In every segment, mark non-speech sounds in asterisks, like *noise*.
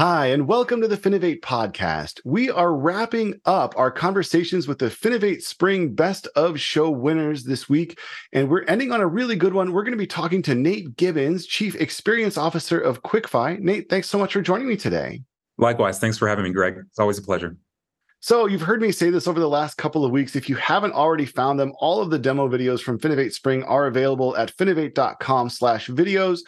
Hi, and welcome to the Finovate podcast. We are wrapping up our conversations with the Finovate Spring Best of Show winners this week, and we're ending on a really good one. We're going to be talking to Nate Gibbons, Chief Experience Officer of QuickFi. Nate, thanks so much for joining me today. Likewise. Thanks for having me, Greg. It's always a pleasure. So, you've heard me say this over the last couple of weeks. If you haven't already found them, all of the demo videos from Finovate Spring are available at finovate.com slash videos.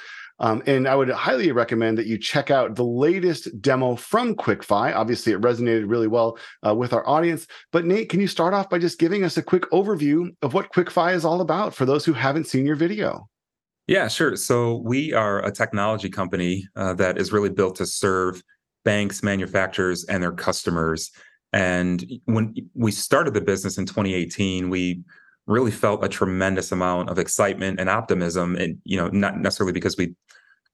Um, and I would highly recommend that you check out the latest demo from QuickFi. Obviously, it resonated really well uh, with our audience. But Nate, can you start off by just giving us a quick overview of what QuickFi is all about for those who haven't seen your video? Yeah, sure. So we are a technology company uh, that is really built to serve banks, manufacturers, and their customers. And when we started the business in 2018, we really felt a tremendous amount of excitement and optimism and you know not necessarily because we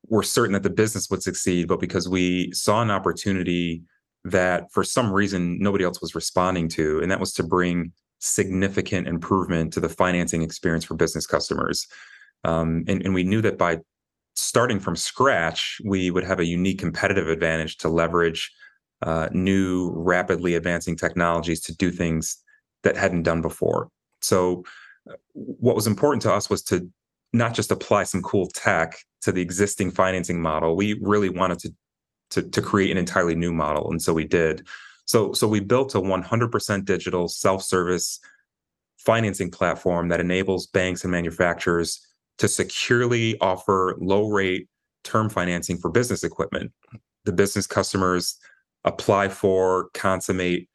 were certain that the business would succeed but because we saw an opportunity that for some reason nobody else was responding to and that was to bring significant improvement to the financing experience for business customers. Um, and, and we knew that by starting from scratch we would have a unique competitive advantage to leverage uh, new rapidly advancing technologies to do things that hadn't done before so, uh, what was important to us was to not just apply some cool tech to the existing financing model. We really wanted to to, to create an entirely new model, and so we did. So, so we built a 100% digital self-service financing platform that enables banks and manufacturers to securely offer low-rate term financing for business equipment. The business customers apply for, consummate,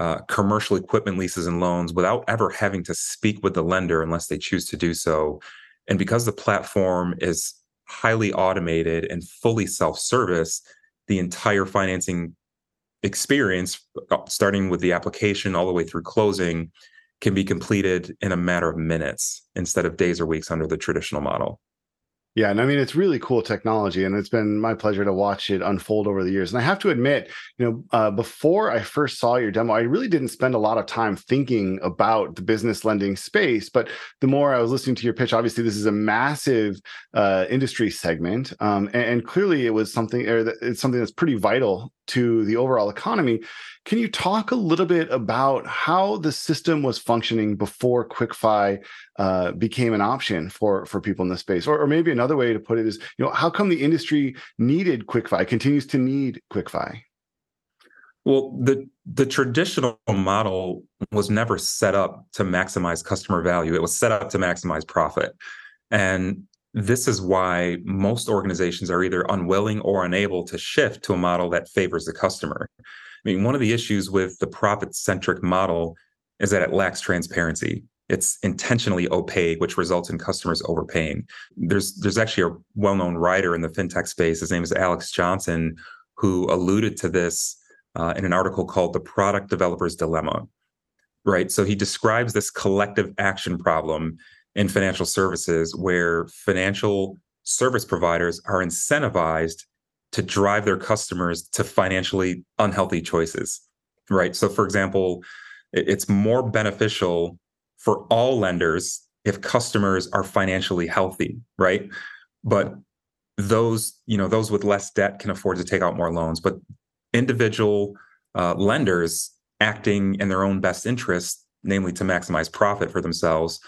uh, commercial equipment leases and loans without ever having to speak with the lender unless they choose to do so. And because the platform is highly automated and fully self service, the entire financing experience, uh, starting with the application all the way through closing, can be completed in a matter of minutes instead of days or weeks under the traditional model. Yeah, and I mean it's really cool technology, and it's been my pleasure to watch it unfold over the years. And I have to admit, you know, uh, before I first saw your demo, I really didn't spend a lot of time thinking about the business lending space. But the more I was listening to your pitch, obviously this is a massive uh, industry segment, um, and, and, clearly it was something, or it's something that's pretty vital to the overall economy. Can you talk a little bit about how the system was functioning before QuickFi uh, became an option for for people in the space, or, or maybe another way to put it is, you know, how come the industry needed QuickFi, continues to need QuickFi? Well, the the traditional model was never set up to maximize customer value. It was set up to maximize profit. And this is why most organizations are either unwilling or unable to shift to a model that favors the customer. I mean, one of the issues with the profit centric model is that it lacks transparency. It's intentionally opaque, which results in customers overpaying. There's there's actually a well-known writer in the fintech space. His name is Alex Johnson, who alluded to this uh, in an article called "The Product Developer's Dilemma." Right. So he describes this collective action problem in financial services where financial service providers are incentivized to drive their customers to financially unhealthy choices right? So for example it's more beneficial for all lenders if customers are financially healthy right? But those you know those with less debt can afford to take out more loans. But individual uh, lenders acting in their own best interest namely to maximize profit for themselves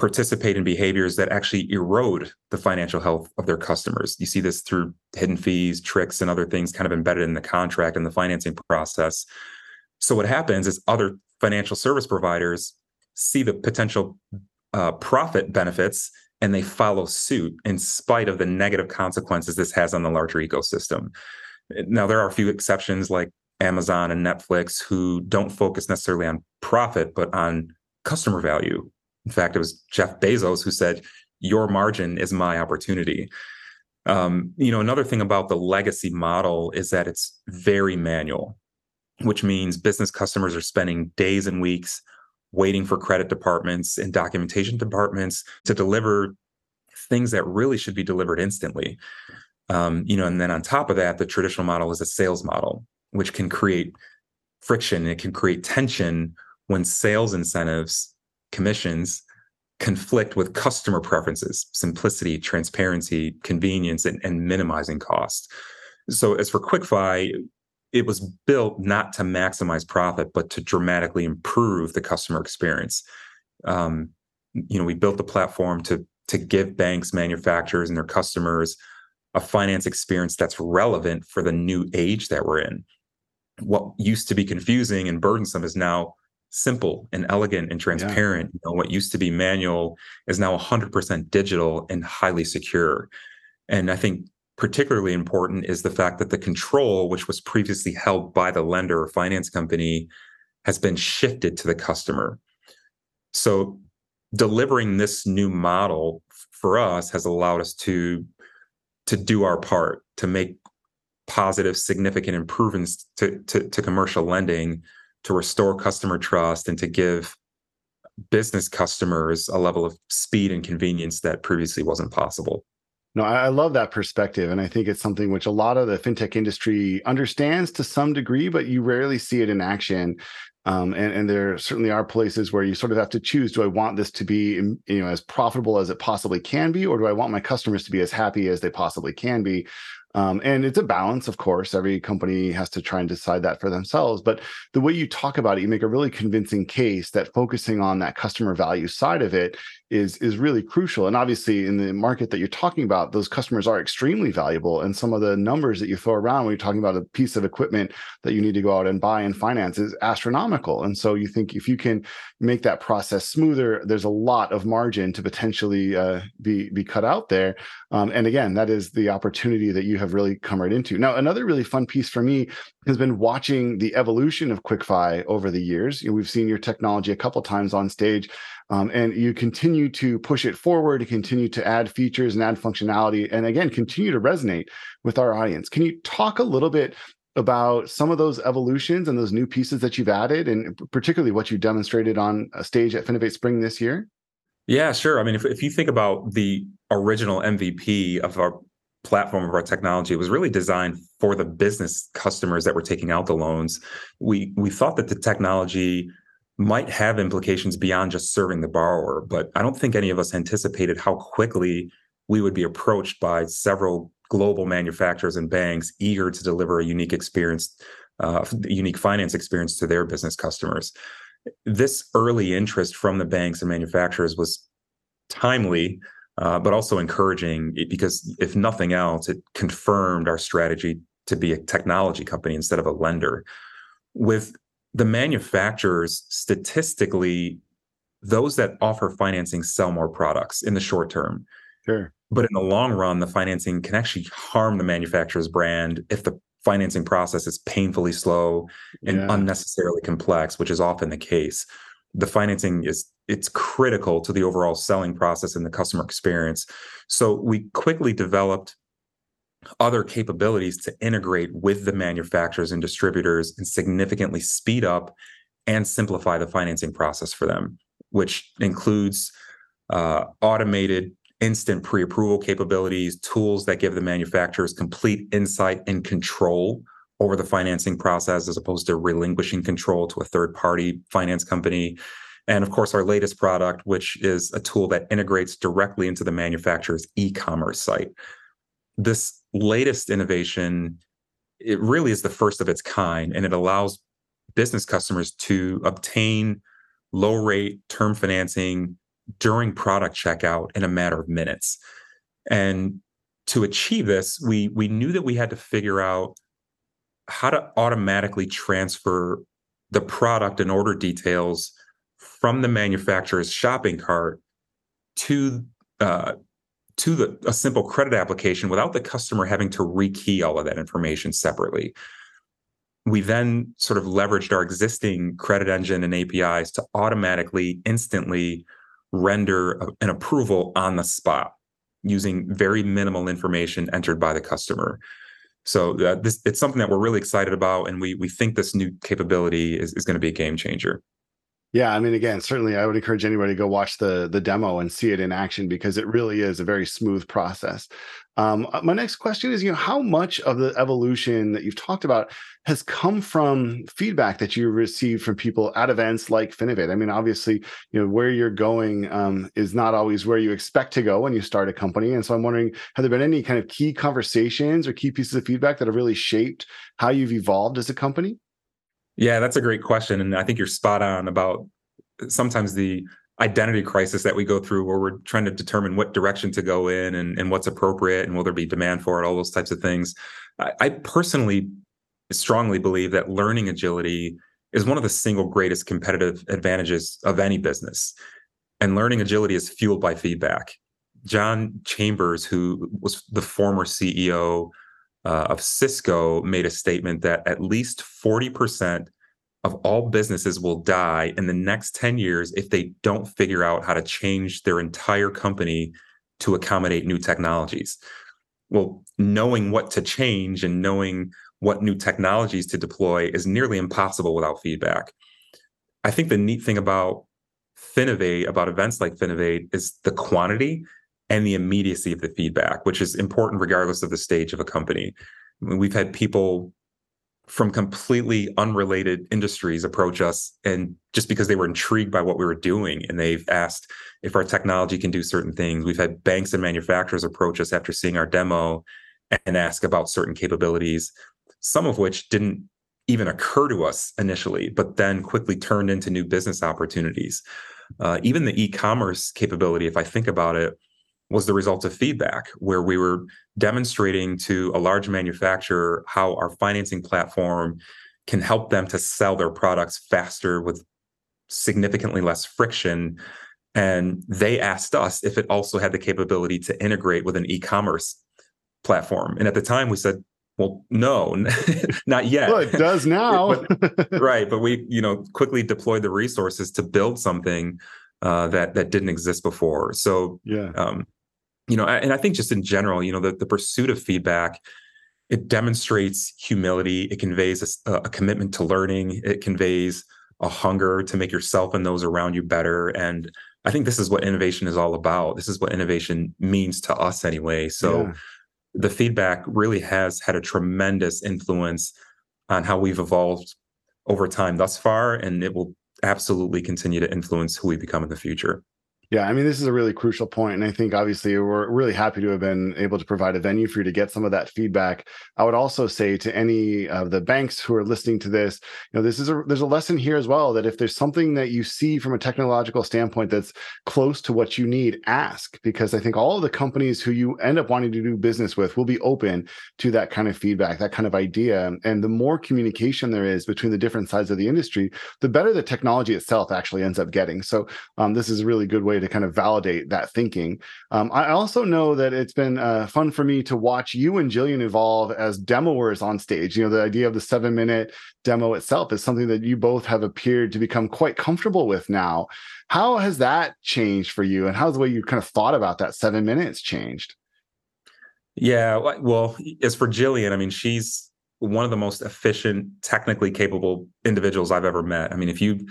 participate in behaviors that actually erode the financial health of their customers. You see this through hidden fees, tricks, and other things kind of embedded in the contract and the financing process. So, what happens is other financial service providers see the potential uh, profit benefits and they follow suit in spite of the negative consequences this has on the larger ecosystem. Now, there are a few exceptions like Amazon and Netflix who don't focus necessarily on profit, but on customer value in fact, it was Jeff Bezos who said, Your margin is my opportunity. Um, you know, another thing about the legacy model is that it's very manual, which means business customers are spending days and weeks waiting for credit departments and documentation departments to deliver things that really should be delivered instantly. Um, you know, and then on top of that, the traditional model is a sales model, which can create friction. It can create tension when sales incentives, commissions conflict with customer preferences, simplicity, transparency, convenience, and, and minimizing cost. So as for QuickFi, it was built not to maximize profit, but to dramatically improve the customer experience. Um, you know, we built the platform to to give banks, manufacturers, and their customers a finance experience that's relevant for the new age that we're in. What used to be confusing and burdensome is now simple and elegant and transparent. Yeah. You know, what used to be manual is now 100% digital and highly secure. And I think particularly important is the fact that the control, which was previously held by the lender or finance company, has been shifted to the customer. So delivering this new model for us has allowed us to to do our part to make positive significant improvements to, to, to commercial lending to restore customer trust and to give business customers a level of speed and convenience that previously wasn't possible. No, I love that perspective. And I think it's something which a lot of the fintech industry understands to some degree, but you rarely see it in action. Um, and, and there certainly are places where you sort of have to choose do I want this to be you know as profitable as it possibly can be, or do I want my customers to be as happy as they possibly can be? Um, and it's a balance, of course. Every company has to try and decide that for themselves. But the way you talk about it, you make a really convincing case that focusing on that customer value side of it is is really crucial. And obviously, in the market that you're talking about, those customers are extremely valuable. And some of the numbers that you throw around when you're talking about a piece of equipment that you need to go out and buy and finance is astronomical. And so you think if you can make that process smoother, there's a lot of margin to potentially uh, be be cut out there. Um, and again, that is the opportunity that you have really come right into. Now, another really fun piece for me has been watching the evolution of QuickFi over the years. You know, we've seen your technology a couple times on stage. Um, and you continue to push it forward, continue to add features and add functionality, and again, continue to resonate with our audience. Can you talk a little bit about some of those evolutions and those new pieces that you've added, and particularly what you demonstrated on a stage at Finovate Spring this year? Yeah, sure. I mean, if, if you think about the original MVP of our platform of our technology, was really designed for the business customers that were taking out the loans. We we thought that the technology might have implications beyond just serving the borrower. But I don't think any of us anticipated how quickly we would be approached by several global manufacturers and banks eager to deliver a unique experience, uh, unique finance experience to their business customers. This early interest from the banks and manufacturers was timely, uh, but also encouraging because, if nothing else, it confirmed our strategy to be a technology company instead of a lender. With the manufacturers statistically those that offer financing sell more products in the short term. Sure. But in the long run, the financing can actually harm the manufacturer's brand if the financing process is painfully slow and yeah. unnecessarily complex, which is often the case. The financing is it's critical to the overall selling process and the customer experience. So we quickly developed other capabilities to integrate with the manufacturers and distributors and significantly speed up and simplify the financing process for them, which includes uh, automated instant pre-approval capabilities, tools that give the manufacturers complete insight and control over the financing process as opposed to relinquishing control to a third party finance company. And of course, our latest product, which is a tool that integrates directly into the manufacturer's e commerce site. This latest innovation, it really is the first of its kind, and it allows business customers to obtain low rate term financing during product checkout in a matter of minutes. And to achieve this, we we knew that we had to figure out how to automatically transfer the product and order details from the manufacturer's shopping cart to uh, to the, a simple credit application without the customer having to rekey all of that information separately. We then sort of leveraged our existing credit engine and APIs to automatically, instantly render an approval on the spot using very minimal information entered by the customer. So uh, this it's something that we're really excited about, and we we think this new capability is, is going to be a game changer. Yeah, I mean, again, certainly, I would encourage anybody to go watch the the demo and see it in action because it really is a very smooth process. Um, uh, my next question is, you know, how much of the evolution that you've talked about has come from feedback that you received from people at events like Finovate? I mean, obviously, you know, where you're going um, is not always where you expect to go when you start a company, and so I'm wondering, have there been any kind of key conversations or key pieces of feedback that have really shaped how you've evolved as a company? Yeah, that's a great question. And I think you're spot on about sometimes the identity crisis that we go through where we're trying to determine what direction to go in and, and what's appropriate and will there be demand for it, all those types of things. I, I personally strongly believe that learning agility is one of the single greatest competitive advantages of any business. And learning agility is fueled by feedback. John Chambers, who was the former CEO uh, of Cisco made a statement that at least 40% of all businesses will die in the next 10 years if they don't figure out how to change their entire company to accommodate new technologies. Well, knowing what to change and knowing what new technologies to deploy is nearly impossible without feedback. I think the neat thing about Finovate, about events like Finovate, is the quantity and the immediacy of the feedback, which is important regardless of the stage of a company. I mean, we've had people from completely unrelated industries approach us and just because they were intrigued by what we were doing and they've asked if our technology can do certain things we've had banks and manufacturers approach us after seeing our demo and ask about certain capabilities some of which didn't even occur to us initially but then quickly turned into new business opportunities uh, even the e-commerce capability if i think about it was the result of feedback where we were demonstrating to a large manufacturer how our financing platform can help them to sell their products faster with significantly less friction. And they asked us if it also had the capability to integrate with an e-commerce platform. And at the time we said well no *laughs* not yet. Well, it does *laughs* now. But, *laughs* right but we you know quickly deployed the resources to build something uh, that that didn't exist before. So yeah. um, you know and i think just in general you know the, the pursuit of feedback it demonstrates humility. It conveys a, a, commitment to learning. It conveys a hunger to make yourself and those around you better. And i think this is what innovation is all about. This is what innovation means to us anyway. So yeah. the feedback really has had a tremendous influence on how we've evolved over time thus far and it will absolutely continue to influence who we become in the future yeah, I mean, this is a really crucial point, and I think obviously we're really happy to have been able to provide a venue for you to get some of that feedback. I would also say to any of the banks who are listening to this, you know, this is a there's a lesson here as well that if there's something that you see from a technological standpoint that's close to what you need, ask because I think all of the companies who you end up wanting to do business with will be open to that kind of feedback, that kind of idea, and the more communication there is between the different sides of the industry, the better the technology itself actually ends up getting. So um, this is a really good way to kind of validate that thinking. Um, I also know that it's been uh, fun for me to watch you and Jillian evolve as demoers on stage. You know, the idea of the seven minute demo itself is something that you both have appeared to become quite comfortable with now. How has that changed for you, and how's the way you kind of thought about that seven minutes changed? Yeah, well, as for Jillian, I mean, she's one of the most efficient, technically capable individuals I've ever met. I mean, if you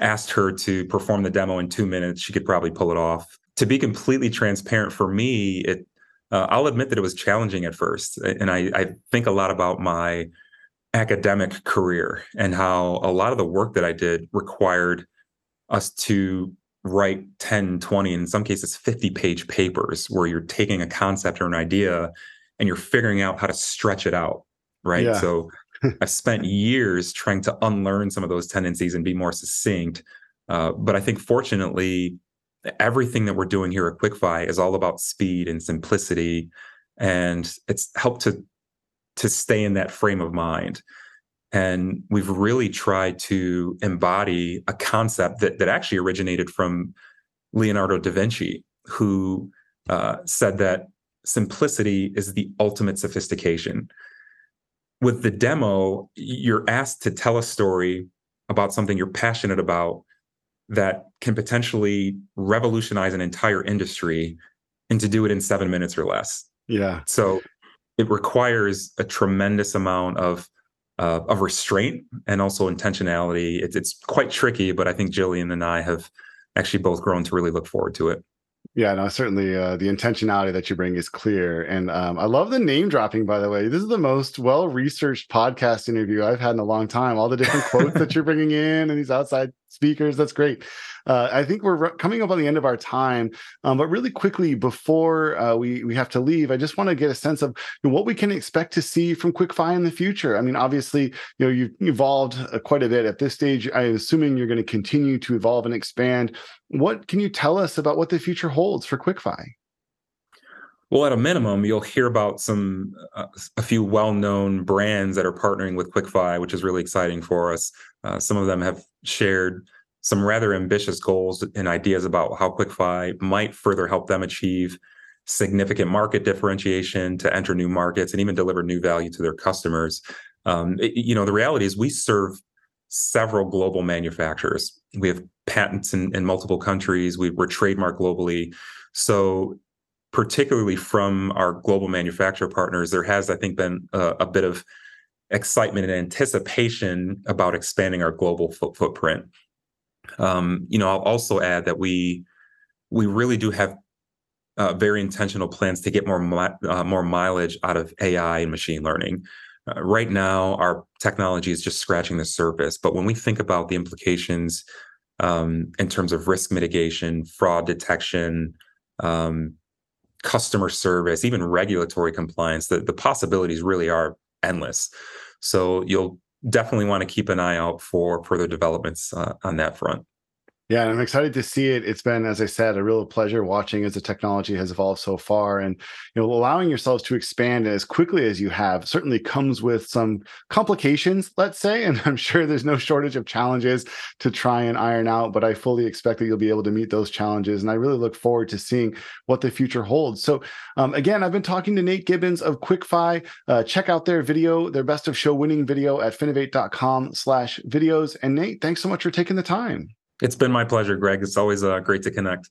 asked her to perform the demo in two minutes, she could probably pull it off. To be completely transparent for me, it uh, I'll admit that it was challenging at first, and I, I think a lot about my academic career and how a lot of the work that I did required us to write 10, 20, and in some cases 50 page papers where you're taking a concept or an idea and you're figuring out how to stretch it out. Right. Yeah. So I've spent years trying to unlearn some of those tendencies and be more succinct. Uh, but I think fortunately, everything that we're doing here at QuickFi is all about speed and simplicity, and it's helped to to stay in that frame of mind. And we've really tried to embody a concept that that actually originated from Leonardo da Vinci, who uh, said that simplicity is the ultimate sophistication with the demo, you're asked to tell a story about something you're passionate about that can potentially revolutionize an entire industry and to do it in seven minutes or less. Yeah. So it requires a tremendous amount of uh, of restraint and also intentionality. It's, it's quite tricky, but I think Jillian and I have actually both grown to really look forward to it. Yeah, no, certainly uh, the intentionality that you bring is clear. And um, I love the name dropping, by the way. This is the most well researched podcast interview I've had in a long time. All the different quotes that you're bringing in and these outside speakers. That's great. Uh, I think we're coming up on the end of our time, um, but really quickly before uh, we we have to leave, I just want to get a sense of you know, what we can expect to see from QuickFi in the future. I mean, obviously, you know, you've evolved uh, quite a bit at this stage. I'm assuming you're going to continue to evolve and expand. What can you tell us about what the future holds for QuickFi? Well, at a minimum, you'll hear about some uh, a few well-known brands that are partnering with QuickFi, which is really exciting for us. Uh, some of them have shared some rather ambitious goals and ideas about how QuickFi might further help them achieve significant market differentiation to enter new markets and even deliver new value to their customers. Um, it, you know, the reality is we serve several global manufacturers. We have patents in, in multiple countries. We, we're trademarked globally. So, particularly from our global manufacturer partners, there has, I think, been a, a bit of excitement and anticipation about expanding our global fo- footprint. Um, you know, I'll also add that we we really do have uh, very intentional plans to get more mi- uh, more mileage out of AI and machine learning. Uh, right now, our technology is just scratching the surface, but when we think about the implications um, in terms of risk mitigation, fraud detection, um, customer service, even regulatory compliance, the, the possibilities really are endless. So you'll definitely want to keep an eye out for further developments uh, on that front. Yeah, I'm excited to see it. It's been, as I said, a real pleasure watching as the technology has evolved so far, and you know, allowing yourselves to expand as quickly as you have certainly comes with some complications, let's say. And *laughs* I'm sure there's no shortage of challenges to try and iron out. But I fully expect that you'll be able to meet those challenges, and I really look forward to seeing what the future holds. So, um, again, I've been talking to Nate Gibbons of QuickFi. Uh, check out their video, their best of show winning video at finovate.com/videos. And Nate, thanks so much for taking the time. It's been my pleasure, Greg. It's always uh, great to connect.